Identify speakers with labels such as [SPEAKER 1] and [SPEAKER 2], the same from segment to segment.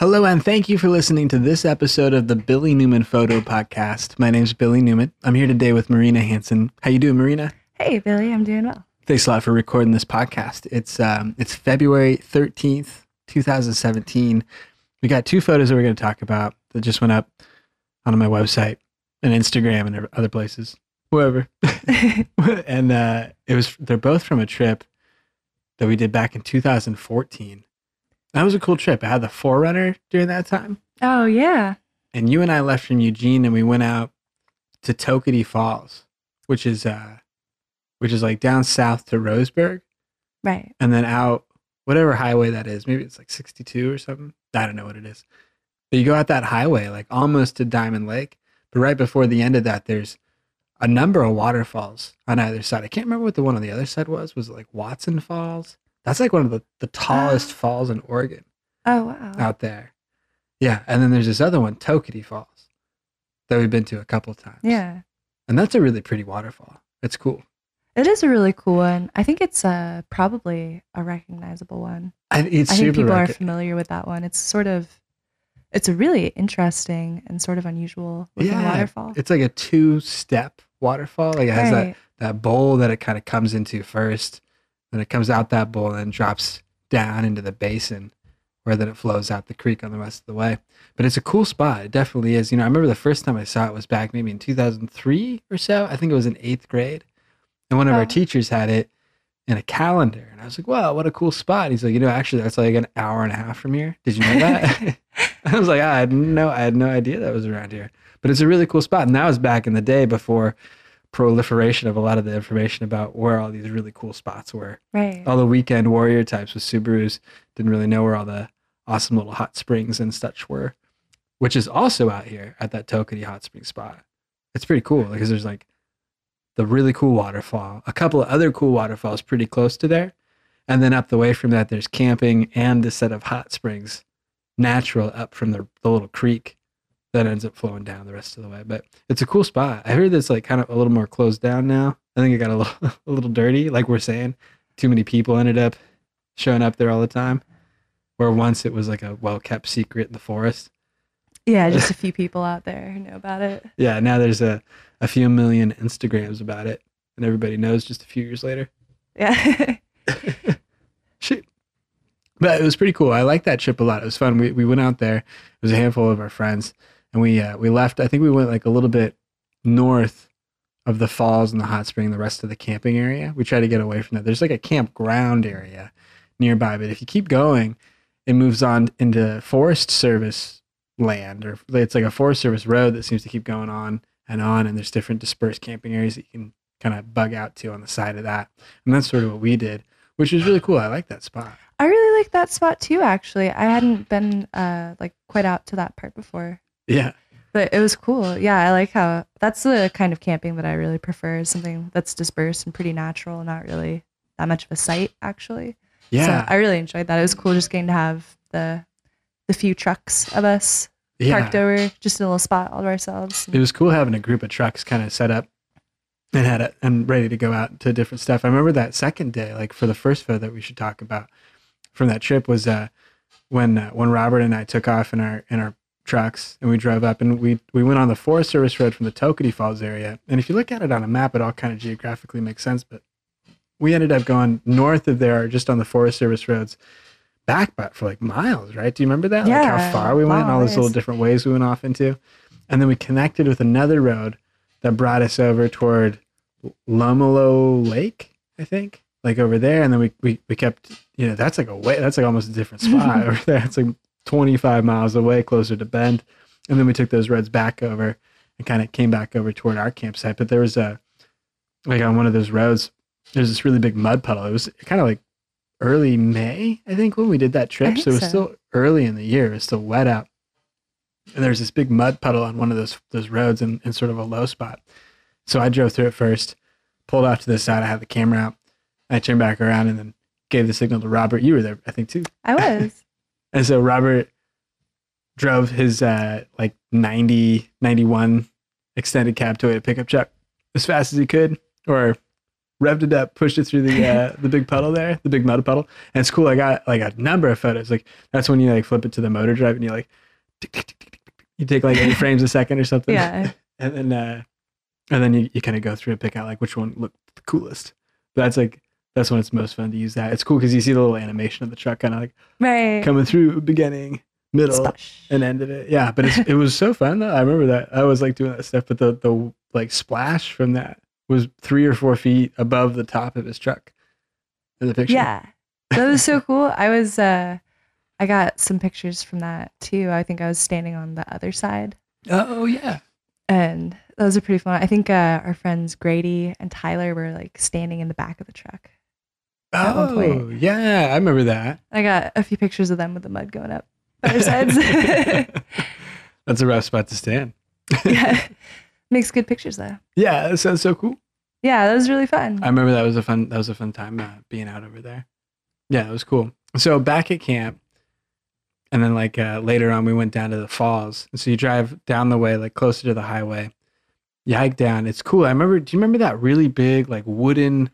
[SPEAKER 1] Hello, and thank you for listening to this episode of the Billy Newman Photo Podcast. My name is Billy Newman. I'm here today with Marina Hanson. How you doing, Marina?
[SPEAKER 2] Hey, Billy, I'm doing well.
[SPEAKER 1] Thanks a lot for recording this podcast. It's um, it's February 13th, 2017. We got two photos that we're going to talk about that just went up on my website and Instagram and other places, wherever. and uh, it was they're both from a trip that we did back in 2014. That was a cool trip. I had the 4Runner during that time.
[SPEAKER 2] Oh, yeah.
[SPEAKER 1] And you and I left from Eugene and we went out to Toketee Falls, which is uh which is like down south to Roseburg
[SPEAKER 2] Right.
[SPEAKER 1] and then out whatever highway that is. Maybe it's like 62 or something. I don't know what it is. But you go out that highway like almost to Diamond Lake, but right before the end of that there's a number of waterfalls on either side. I can't remember what the one on the other side was. Was it like Watson Falls? That's like one of the, the tallest
[SPEAKER 2] Oh.
[SPEAKER 1] falls in Oregon
[SPEAKER 2] Oh, wow.
[SPEAKER 1] out there. Yeah, and then there's this other one, Toketee Falls, that we've been to a couple times.
[SPEAKER 2] Yeah.
[SPEAKER 1] and that's a really pretty waterfall. It's cool.
[SPEAKER 2] It is a really cool one. I think it's uh, probably a recognizable one.
[SPEAKER 1] I, it's
[SPEAKER 2] I think people are familiar with that one. It's sort of, it's a really interesting and sort of unusual looking
[SPEAKER 1] Yeah,
[SPEAKER 2] waterfall.
[SPEAKER 1] It's like a two-step waterfall. Like it has that that bowl that it kind of comes into first, then it comes out that bowl and then drops down into the basin, where then it flows out the creek on the rest of the way. But it's a cool spot. It definitely is. You know, I remember the first time I saw it was back maybe in 2003 or so. I think it was in eighth grade, and one of our
[SPEAKER 2] Oh.
[SPEAKER 1] teachers had it in a calendar, and I was like, "Wow, what a cool spot!" He's like, "You know, actually, that's like an hour and a half from here. Did you know that?" I was like, "I had no, I had no idea that was around here." But it's a really cool spot, and that was back in the day before proliferation of a lot of the information about where all these really cool spots were.
[SPEAKER 2] right.
[SPEAKER 1] All the weekend warrior types with Subarus didn't really know where all the awesome little hot springs and such were, which is also out here at that Toketee hot spring spot. It's pretty cool because there's like the really cool waterfall, a couple of other cool waterfalls pretty close to there. And then up the way from that, there's camping and a set of hot springs, natural up from the, the little creek that ends up flowing down the rest of the way. But it's a cool spot. I heard it's like kind of a little more closed down now. I think it got a little a little dirty, like we're saying. Too many people ended up showing up there all the time. Where once it was like a well kept secret in the forest.
[SPEAKER 2] yeah, just a few people out there who know about it.
[SPEAKER 1] Yeah, now there's a, a few million Instagrams about it, and everybody knows just a few years later.
[SPEAKER 2] Yeah.
[SPEAKER 1] Shit. But it was pretty cool. I liked that trip a lot. It was fun. We we went out there. It was a handful of our friends, and we uh, we left. I think we went like a little bit north of the falls and the hot spring. The rest of the camping area. We tried to get away from that. There's like a campground area nearby, but if you keep going, it moves on into Forest Service land, or it's like a Forest Service road that seems to keep going on and on. And there's different dispersed camping areas that you can kind of bug out to on the side of that. And that's sort of what we did, which was really cool. I like that spot.
[SPEAKER 2] I really like that spot too, actually. I hadn't been uh, like quite out to that part before.
[SPEAKER 1] Yeah.
[SPEAKER 2] But it was cool. Yeah, I like how that's the kind of camping that I really prefer is something that's dispersed and pretty natural, not really that much of a site actually.
[SPEAKER 1] Yeah.
[SPEAKER 2] So I really enjoyed that. It was cool just getting to have the the few trucks of us
[SPEAKER 1] yeah.
[SPEAKER 2] parked over just in a little spot all to ourselves.
[SPEAKER 1] It was cool having a group of trucks kind of set up and had it and ready to go out to different stuff. I remember that second day, like for the first photo that we should talk about from that trip was uh, when uh, when Robert and I took off in our in our trucks and we drove up and we we went on the Forest Service road from the Toketee Falls area. And if you look at it on a map, it all kind of geographically makes sense. But we ended up going north of there, just on the Forest Service roads, back but for like miles, right? Do you remember that? like
[SPEAKER 2] Yeah,
[SPEAKER 1] how far we went, and all those little different ways we went off into, and then we connected with another road that brought us over toward Lemolo Lake, I think, like over there. And then we, we, we kept, you know, that's like a way, that's like almost a different spot over there. It's like 25 miles away, closer to Bend. And then we took those roads back over and kind of came back over toward our campsite. But there was a, like on one of those roads, there's this really big mud puddle. It was kind of like early May, I think, when we did that trip. So it was
[SPEAKER 2] so.
[SPEAKER 1] still early in the year. It was still wet out. And there's this big mud puddle on one of those those roads in, in sort of a low spot. So I drove through it first, pulled off to the side. I had the camera out. I turned back around and then gave the signal to Robert. You were there, I think, too.
[SPEAKER 2] I was.
[SPEAKER 1] And so Robert drove his uh, like 90, 91 extended cab toy pickup truck as fast as he could, or revved it up, pushed it through the uh, the big puddle there, the big mud puddle, and it's cool. I got like a number of photos. Like that's when you like flip it to the motor drive and you like, tick, tick, tick, tick, tick, tick. you take like eight frames a second or something.
[SPEAKER 2] Yeah.
[SPEAKER 1] and then uh, and then you, you kind of go through and pick out like which one looked the coolest. That's like that's when it's most fun to use that. It's cool because you see the little animation of the truck kind of like
[SPEAKER 2] Right.
[SPEAKER 1] coming through beginning, middle,
[SPEAKER 2] Splash.
[SPEAKER 1] and end of it. Yeah, but it's, it was so fun though. I remember that. I was like doing that stuff, but the the like splash from that was three or four feet above the top of his truck in the picture.
[SPEAKER 2] Yeah. That was so cool. I was uh I got some pictures from that too. I think I was standing on the other side
[SPEAKER 1] Oh yeah.
[SPEAKER 2] and those are pretty fun. I think uh, our friends Grady and Tyler were like standing in the back of the truck. At one
[SPEAKER 1] Oh
[SPEAKER 2] point.
[SPEAKER 1] yeah, I remember that.
[SPEAKER 2] I got a few pictures of them with the mud going up their sides.
[SPEAKER 1] That's a rough spot to stand.
[SPEAKER 2] yeah. Makes good pictures though.
[SPEAKER 1] Yeah, that sounds so cool.
[SPEAKER 2] Yeah, that was really fun.
[SPEAKER 1] I remember that was a fun that was a fun time uh, being out over there. Yeah, it was cool. So back at camp, and then like uh, later on, we went down to the falls. And so you drive down the way, like closer to the highway. You hike down. It's cool. I remember. Do you remember that really big, like wooden,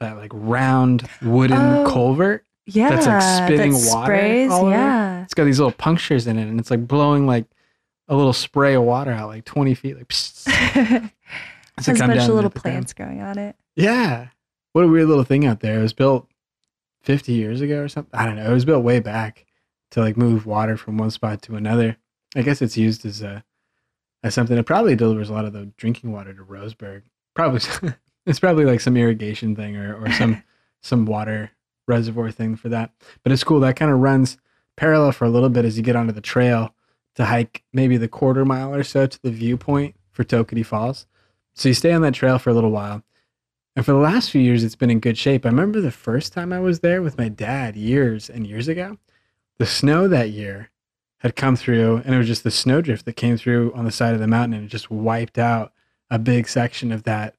[SPEAKER 1] that like round wooden
[SPEAKER 2] Oh,
[SPEAKER 1] culvert?
[SPEAKER 2] yeah.
[SPEAKER 1] that's, like, spitting
[SPEAKER 2] that
[SPEAKER 1] water
[SPEAKER 2] sprays? Yeah.
[SPEAKER 1] It's got these little punctures in it, and it's like blowing like a little spray of water out, like twenty feet. Like, psst, as it
[SPEAKER 2] Has a bunch of little
[SPEAKER 1] ground.
[SPEAKER 2] plants growing on it.
[SPEAKER 1] Yeah. What a weird little thing out there. It was built 50 years ago or something. I don't know. It was built way back to like move water from one spot to another. I guess it's used as a as something that probably delivers a lot of the drinking water to Roseburg. Probably it's probably like some irrigation thing or, or some some water reservoir thing for that. But it's cool. That kind of runs parallel for a little bit as you get onto the trail to hike maybe the quarter mile or so to the viewpoint for Toketee Falls. So you stay on that trail for a little while. And for the last few years, it's been in good shape. I remember the first time I was there with my dad years and years ago. The snow that year had come through, and it was just the snowdrift that came through on the side of the mountain, and it just wiped out a big section of that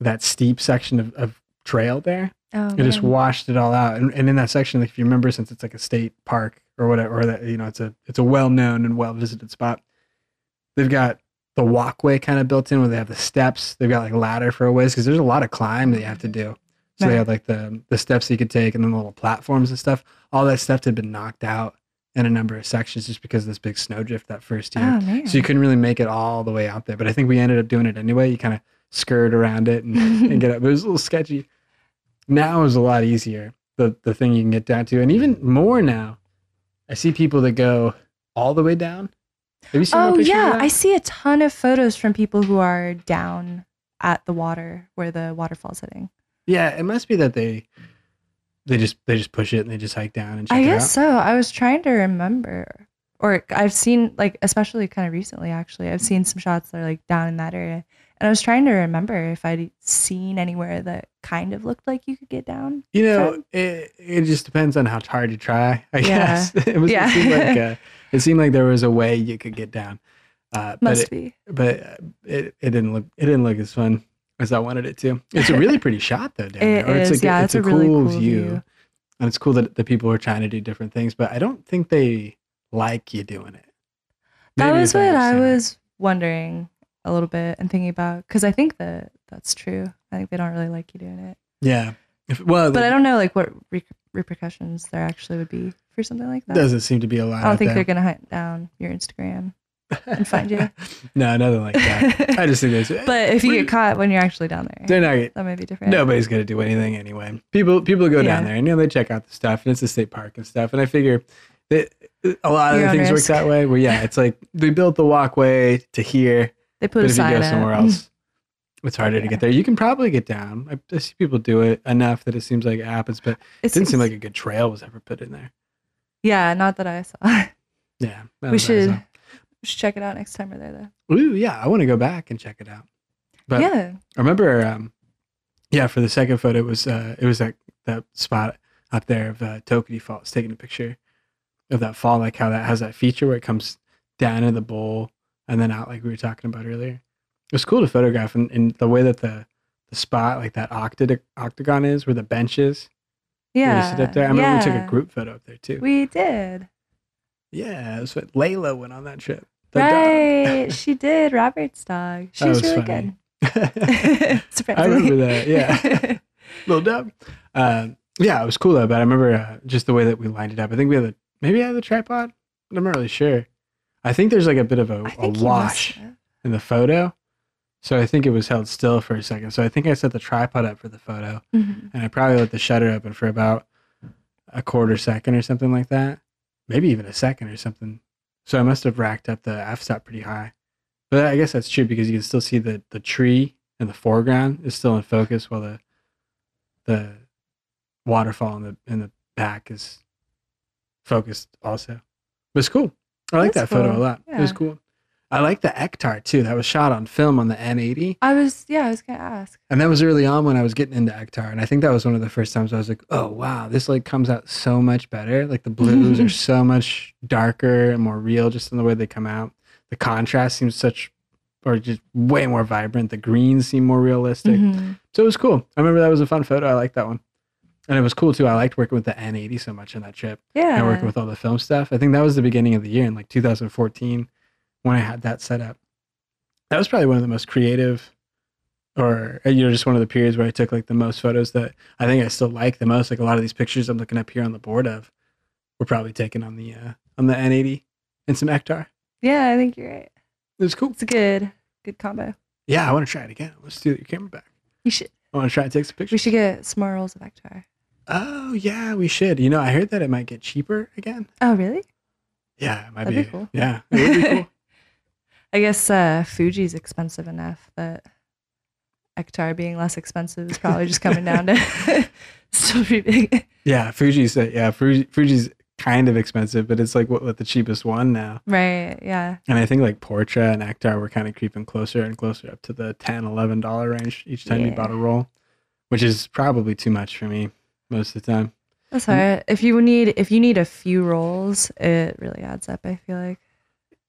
[SPEAKER 1] that steep section of, of trail there.
[SPEAKER 2] Oh,
[SPEAKER 1] It just washed it all out. And, and in that section, like if you remember, since it's like a state park or whatever, or that you know, it's a it's a well known and well visited spot. They've got the walkway kind of built in where they have the steps. They've got like ladder for a ways because there's a lot of climb that you have to do. So they
[SPEAKER 2] Right.
[SPEAKER 1] have like the the steps you could take and then the little platforms and stuff. All that stuff had been knocked out in a number of sections just because of this big snowdrift that first year.
[SPEAKER 2] Oh.
[SPEAKER 1] So you couldn't really make it all the way out there. But I think we ended up doing it anyway. You kind of skirt around it and, and get up. It was a little sketchy. Now is a lot easier. The the thing you can get down to, and even more now. I see people that go all the way down. Have you seen?
[SPEAKER 2] Oh yeah? I see a ton of photos from people who are down at the water where the waterfall's hitting.
[SPEAKER 1] Yeah, it must be that they they just they just push it and they just hike down and
[SPEAKER 2] I guess so. I was trying to remember, or I've seen like especially kind of recently. Actually, I've seen some shots that are like down in that area, and I was trying to remember if I'd seen anywhere that kind of looked like you could get down.
[SPEAKER 1] You know,
[SPEAKER 2] from.
[SPEAKER 1] it, it just depends on how hard you try. I
[SPEAKER 2] Yeah.
[SPEAKER 1] guess it was.
[SPEAKER 2] Yeah.
[SPEAKER 1] It seemed like uh, it seemed like there was a way you could get down, uh, but
[SPEAKER 2] Must
[SPEAKER 1] it,
[SPEAKER 2] be.
[SPEAKER 1] but uh, it, it didn't look it didn't look as fun as I wanted it to. It's a really pretty shot though, down
[SPEAKER 2] It
[SPEAKER 1] there. Or it's a,
[SPEAKER 2] yeah,
[SPEAKER 1] it's,
[SPEAKER 2] it's
[SPEAKER 1] a,
[SPEAKER 2] a really
[SPEAKER 1] cool,
[SPEAKER 2] cool
[SPEAKER 1] view.
[SPEAKER 2] view.
[SPEAKER 1] and it's cool that the people are trying to do different things. But I don't think they like you doing it.
[SPEAKER 2] That was what I was wondering a little bit and thinking about because I think that that's true. I think they don't really like you doing it,
[SPEAKER 1] Yeah. If, well,
[SPEAKER 2] but I don't know like what re- repercussions there actually would be for something like that.
[SPEAKER 1] doesn't seem to be a lot.
[SPEAKER 2] I don't think
[SPEAKER 1] there.
[SPEAKER 2] they're gonna hunt down your Instagram. and find you.
[SPEAKER 1] no, nothing like that. I just think there's.
[SPEAKER 2] but if you get caught when you're actually down there,
[SPEAKER 1] they're not.
[SPEAKER 2] that might be different.
[SPEAKER 1] Nobody's gonna do anything anyway. People people go down
[SPEAKER 2] Yeah.
[SPEAKER 1] there and you know they check out the stuff and it's a state park and stuff. And I figure that uh, a lot of
[SPEAKER 2] Your
[SPEAKER 1] the things work that way. Where yeah, it's like we built the walkway to here,
[SPEAKER 2] they put
[SPEAKER 1] but
[SPEAKER 2] a
[SPEAKER 1] if you
[SPEAKER 2] sign
[SPEAKER 1] go somewhere else, it's harder to get there. You can probably get down. I, I see people do it enough that it seems like it happens, but it
[SPEAKER 2] It
[SPEAKER 1] didn't seem like a good trail was ever put in there.
[SPEAKER 2] yeah, not that I saw.
[SPEAKER 1] Yeah,
[SPEAKER 2] we
[SPEAKER 1] was what I
[SPEAKER 2] should, we should check it out next time we're there, though.
[SPEAKER 1] Ooh, yeah, I want to go back and check it out. But
[SPEAKER 2] yeah,
[SPEAKER 1] I remember, um, yeah, for the second photo, it was uh, it was that that spot up there of uh, Toketee Falls, taking a picture of that fall, like how that has that feature where it comes down in the bowl and then out, like we were talking about earlier. It was cool to photograph, and, and the way that the the spot, like that octag- octagon, is where the bench is.
[SPEAKER 2] yeah.
[SPEAKER 1] sit up there. I remember we took a group photo up there too.
[SPEAKER 2] We did.
[SPEAKER 1] yeah, that's what Layla went on that trip. The.
[SPEAKER 2] Right, she did. Robert's dog. She
[SPEAKER 1] That
[SPEAKER 2] was,
[SPEAKER 1] was
[SPEAKER 2] really
[SPEAKER 1] funny.
[SPEAKER 2] good.
[SPEAKER 1] I remember that. Yeah. little dub. Um, yeah, it was cool though. But I remember uh, just the way that we lined it up. I think we had the maybe I had the tripod. I'm not really sure. I think there's like a bit of a,
[SPEAKER 2] must
[SPEAKER 1] wash in the photo. So I think it was held still for a second. So I think I set the tripod up for the photo,
[SPEAKER 2] Mhm.
[SPEAKER 1] and I probably let the shutter open for about a quarter second or something like that, maybe even a second or something. So I must have racked up the f-stop pretty high. But I guess that's true because you can still see the the tree in the foreground is still in focus while the the waterfall in the in the back is focused also. But it's cool. I like
[SPEAKER 2] That's
[SPEAKER 1] that photo a lot. It was
[SPEAKER 2] Yeah.
[SPEAKER 1] cool. I like the Ektar too. That was shot on film on the N80.
[SPEAKER 2] I was yeah, I was gonna ask.
[SPEAKER 1] And that was early on when I was getting into Ektar. And I think that was one of the first times I was like, oh, wow, this like comes out so much better. Like the blues are so much darker and more real just in the way they come out. The contrast seems such, or just way more vibrant. The greens seem more realistic.
[SPEAKER 2] Mhm.
[SPEAKER 1] So it was cool. I remember that was a fun photo. I like that one. And it was cool too. I liked working with the N80 so much on that trip
[SPEAKER 2] Yeah.
[SPEAKER 1] and working with all the film stuff. I think that was the beginning of the year in like 2014 when I had that set up. That was probably one of the most creative, or uh, you know, just one of the periods where I took like the most photos that I think I still like the most. Like a lot of these pictures I'm looking up here on the board of were probably taken on the uh, on the N80 and some Ektar.
[SPEAKER 2] yeah, I think you're right.
[SPEAKER 1] It was cool.
[SPEAKER 2] It's a good good combo.
[SPEAKER 1] Yeah, I want to try it again. Let's steal your camera back.
[SPEAKER 2] You should
[SPEAKER 1] I want to try and take some pictures.
[SPEAKER 2] we should get some more rolls of Ektar.
[SPEAKER 1] Oh yeah, we should. You know, I heard that it might get cheaper again.
[SPEAKER 2] Oh really?
[SPEAKER 1] Yeah, it might
[SPEAKER 2] That'd
[SPEAKER 1] be.
[SPEAKER 2] be cool.
[SPEAKER 1] Yeah, it would be cool.
[SPEAKER 2] I guess uh, Fuji's expensive enough that Ektar being less expensive is probably just coming down to still pretty big.
[SPEAKER 1] Yeah, Fuji's uh, yeah, Fuji, Fuji's kind of expensive, but it's like what, what the cheapest one now.
[SPEAKER 2] Right. Yeah.
[SPEAKER 1] And I think like Portra and Ektar were kind of creeping closer and closer up to the 10 11 dollar range each time you bought a roll, which is probably too much for me most of the time.
[SPEAKER 2] That's
[SPEAKER 1] Mm.
[SPEAKER 2] all right. If you need if you need a few rolls, it really adds up. I feel like.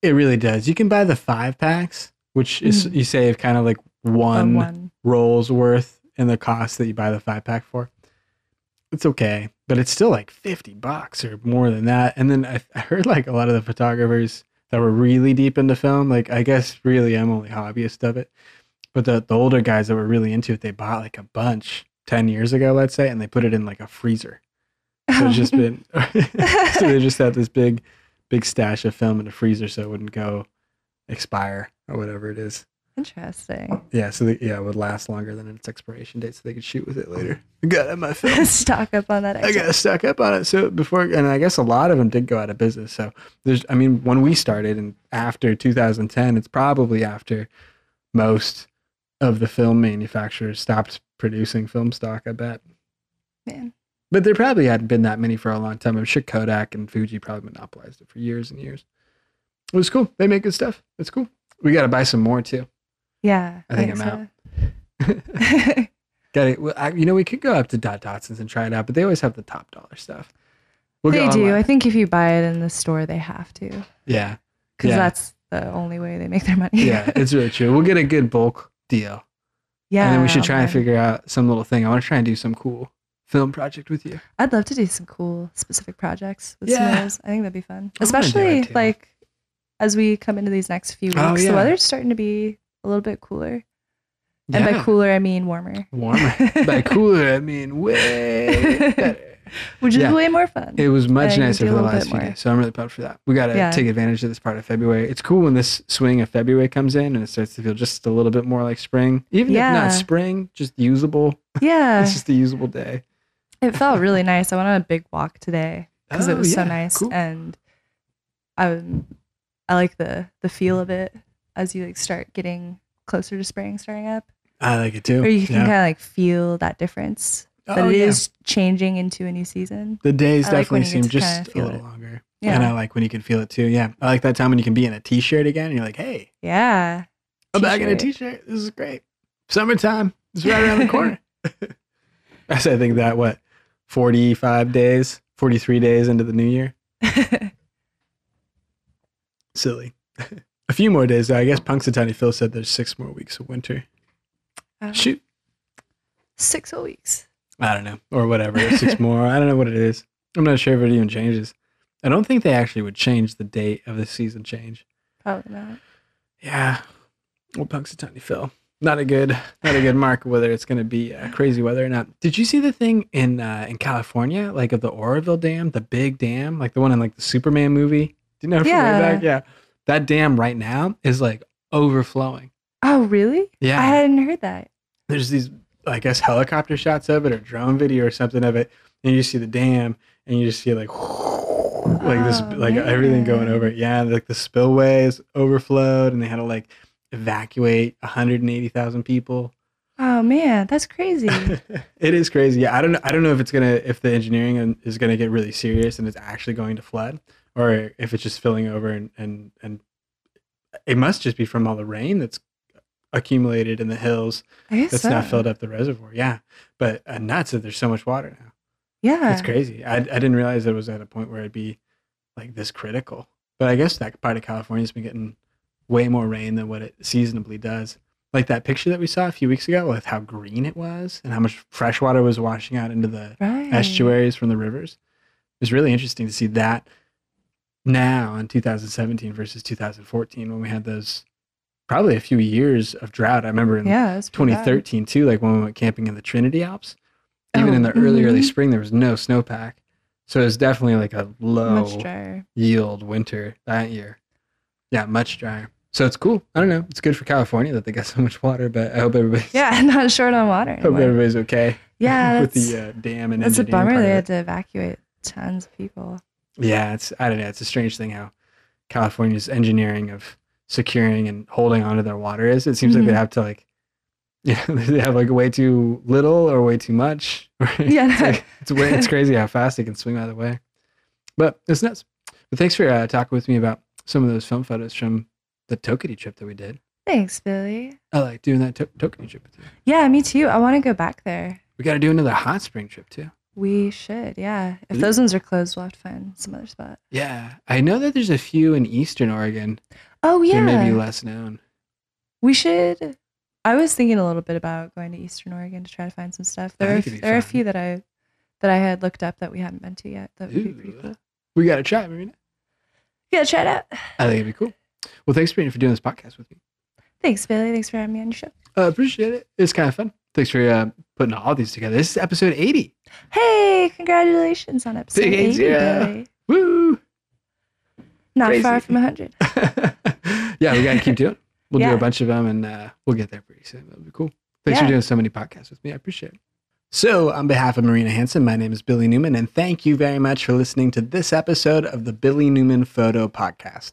[SPEAKER 1] It really does. You can buy the 5 packs, which is
[SPEAKER 2] Mhm.
[SPEAKER 1] you save kind of like one,
[SPEAKER 2] one.
[SPEAKER 1] roll's worth in the cost that you buy the 5 pack for. It's okay, but it's still like 50 bucks or more than that. And then I, I heard like a lot of the photographers that were really deep into film, like I guess really I'm only hobbyist of it, but the, the older guys that were really into it, they bought like a bunch 10 years ago, let's say, and they put it in like a freezer. So it's just been, so they just had this big, big stash of film in a freezer so it wouldn't go expire or whatever it is.
[SPEAKER 2] interesting.
[SPEAKER 1] Yeah, so they, yeah, it would last longer than its expiration date, so they could shoot with it later. I got it in my film.
[SPEAKER 2] Stock up on that.
[SPEAKER 1] I got stuck up on it. So before, and I guess a lot of them did go out of business. So there's, I mean, when we started and after 2010, it's probably after most of the film manufacturers stopped producing film stock. I bet,
[SPEAKER 2] Man.
[SPEAKER 1] but there probably hadn't been that many for a long time. I'm sure Kodak and Fuji probably monopolized it for years and years. It was cool. They make good stuff. It's cool. We got to buy some more too.
[SPEAKER 2] Yeah.
[SPEAKER 1] I think I'm uh,
[SPEAKER 2] so.
[SPEAKER 1] Got it. Well, I, you know, we could go up to Dot Dotsons and try it out, but they always have the top dollar stuff. We'll
[SPEAKER 2] they do.
[SPEAKER 1] online.
[SPEAKER 2] I think if you buy it in the store, they have to
[SPEAKER 1] Yeah,
[SPEAKER 2] because
[SPEAKER 1] Yeah.
[SPEAKER 2] that's the only way they make their money.
[SPEAKER 1] yeah, it's really true. We'll get a good bulk deal,
[SPEAKER 2] yeah.
[SPEAKER 1] and then we should try and figure out some little thing. I want to try and do some cool film project with you.
[SPEAKER 2] I'd love to do some cool specific projects with
[SPEAKER 1] Yeah.
[SPEAKER 2] I think that'd be fun,
[SPEAKER 1] I
[SPEAKER 2] especially like as we come into these next few oh, weeks.
[SPEAKER 1] Oh,
[SPEAKER 2] The weather's starting to be a little bit cooler, and by cooler I mean warmer.
[SPEAKER 1] warmer. By cooler, I mean way better.
[SPEAKER 2] which is
[SPEAKER 1] Yeah.
[SPEAKER 2] way more fun.
[SPEAKER 1] It was much nicer for the last few days, so I'm really pumped for that. We got to
[SPEAKER 2] Yeah.
[SPEAKER 1] take advantage of this part of February. It's cool when this swing of February comes in and it starts to feel just a little bit more like spring, even if not spring, just usable.
[SPEAKER 2] yeah,
[SPEAKER 1] It's just a usable day.
[SPEAKER 2] it felt really nice. I went on a big walk today because
[SPEAKER 1] Oh,
[SPEAKER 2] it was so nice,
[SPEAKER 1] Cool.
[SPEAKER 2] and I I like the the feel of it as you like start getting closer to spring starting up,
[SPEAKER 1] I like it too.
[SPEAKER 2] or you can kind of like feel that difference that
[SPEAKER 1] Oh,
[SPEAKER 2] it
[SPEAKER 1] yeah.
[SPEAKER 2] is changing into a new season.
[SPEAKER 1] The days
[SPEAKER 2] I
[SPEAKER 1] definitely
[SPEAKER 2] you
[SPEAKER 1] seem just a little
[SPEAKER 2] it.
[SPEAKER 1] longer.
[SPEAKER 2] Yeah.
[SPEAKER 1] And I like when you can feel it too. Yeah. I like that time when you can be in a t shirt again and you're like, hey,
[SPEAKER 2] Yeah,
[SPEAKER 1] I'm back in a
[SPEAKER 2] T-shirt.
[SPEAKER 1] This is great. Summertime is right around the corner. I said, I think that, what, 45 days, 43 days into the new year? Silly. a few more days, though. I guess Punxsutawney Phil said there's six more weeks of winter.
[SPEAKER 2] Um,
[SPEAKER 1] Shoot.
[SPEAKER 2] six whole weeks.
[SPEAKER 1] I don't know. Or whatever. Six more. I don't know what it is. I'm not sure if it even changes. I don't think they actually would change the date of the season change.
[SPEAKER 2] Probably not.
[SPEAKER 1] Yeah. Well, Punxsutawney Phil. not a good not a good mark whether it's going to be uh, crazy weather or not. Did you see the thing in uh, in California, like of the Oroville Dam, the big dam, like the one in like the Superman movie? Do you know?
[SPEAKER 2] Yeah.
[SPEAKER 1] back? yeah. That dam right now is like overflowing.
[SPEAKER 2] Oh, really?
[SPEAKER 1] Yeah.
[SPEAKER 2] I hadn't heard that.
[SPEAKER 1] There's these, I guess, helicopter shots of it or drone video or something of it, and you see the dam, and you just see like, like this,
[SPEAKER 2] Oh,
[SPEAKER 1] like everything going over it. Yeah, like the spillways overflowed, and they had to like evacuate 180,000 people.
[SPEAKER 2] Oh man, that's crazy.
[SPEAKER 1] it is crazy. Yeah, I don't know. I don't know if it's gonna if the engineering is gonna get really serious and it's actually going to flood, or if it's just filling over and and and it must just be from all the rain that's accumulated in the hills that's
[SPEAKER 2] so.
[SPEAKER 1] now filled up the reservoir. Yeah, but uh, nuts that there's so much water now.
[SPEAKER 2] Yeah.
[SPEAKER 1] It's crazy. I I didn't realize it was at a point where it'd be like this critical. But I guess that part of California's been getting way more rain than what it seasonably does. Like that picture that we saw a few weeks ago with how green it was and how much fresh water was washing out into the
[SPEAKER 2] Right.
[SPEAKER 1] estuaries from the rivers. It was really interesting to see that now in 2017 versus 2014 when we had those probably a few years of drought. I remember in
[SPEAKER 2] Yeah, it's pretty bad.
[SPEAKER 1] 2013 too, like when we went camping in the Trinity Alps. Even
[SPEAKER 2] Oh,
[SPEAKER 1] in the early, early
[SPEAKER 2] mhm.
[SPEAKER 1] spring, there was no snowpack. So it was definitely like a low
[SPEAKER 2] Much drier.
[SPEAKER 1] yield winter that year. Yeah, much drier. So it's cool. I don't know. It's good for California that they got so much water, but I hope everybody's
[SPEAKER 2] Yeah, not short on water
[SPEAKER 1] hope everybody's okay
[SPEAKER 2] Yeah,
[SPEAKER 1] with the uh, dam and
[SPEAKER 2] that's a bummer. They had to evacuate tons of people.
[SPEAKER 1] Yeah, it's I don't know. It's a strange thing how California's engineering of securing and holding onto their water is. It seems like they
[SPEAKER 2] Mhm.
[SPEAKER 1] have to like, yeah, they have like way too little or way too much.
[SPEAKER 2] Yeah.
[SPEAKER 1] it's, like, it's way, it's crazy how fast they can swing either way. But it's nuts. But thanks for uh, talking with me about some of those film photos from the Toketee trip that we did.
[SPEAKER 2] Thanks, Billy.
[SPEAKER 1] I like doing that to- Toketee trip with you.
[SPEAKER 2] Yeah, me too. I want to go back there.
[SPEAKER 1] We got to do another hot spring trip too.
[SPEAKER 2] We should. Yeah. If those ones are closed, we'll have to find some other spot.
[SPEAKER 1] Yeah, I know that there's a few in Eastern Oregon.
[SPEAKER 2] Oh yeah.
[SPEAKER 1] may be less known.
[SPEAKER 2] We should. I was thinking a little bit about going to Eastern Oregon to try to find some stuff. There are there are a few that I that I had looked up that we haven't been to yet. That would be pretty
[SPEAKER 1] Ooh.
[SPEAKER 2] cool.
[SPEAKER 1] We got to try, it, Marina.
[SPEAKER 2] Yeah, try it out.
[SPEAKER 1] I think it'd be cool. Well, thanks, Brandon, for doing this podcast with me.
[SPEAKER 2] Thanks, Billy. Thanks for having me on your show.
[SPEAKER 1] I appreciate it. It's kind of fun. Thanks for uh, putting all these together. This is episode 80.
[SPEAKER 2] Hey, congratulations on episode
[SPEAKER 1] Big
[SPEAKER 2] 80,
[SPEAKER 1] yeah.
[SPEAKER 2] Billy.
[SPEAKER 1] Woo!
[SPEAKER 2] Not
[SPEAKER 1] Crazy.
[SPEAKER 2] far from 100.
[SPEAKER 1] yeah, we got to keep doing. it. We'll do a bunch of them and uh, we'll get there pretty soon. That'll be cool. Thanks for doing so many podcasts with me. I appreciate it. So, on behalf of Marina Hanson, my name is Billy Newman, and thank you very much for listening to this episode of the Billy Newman Photo Podcast.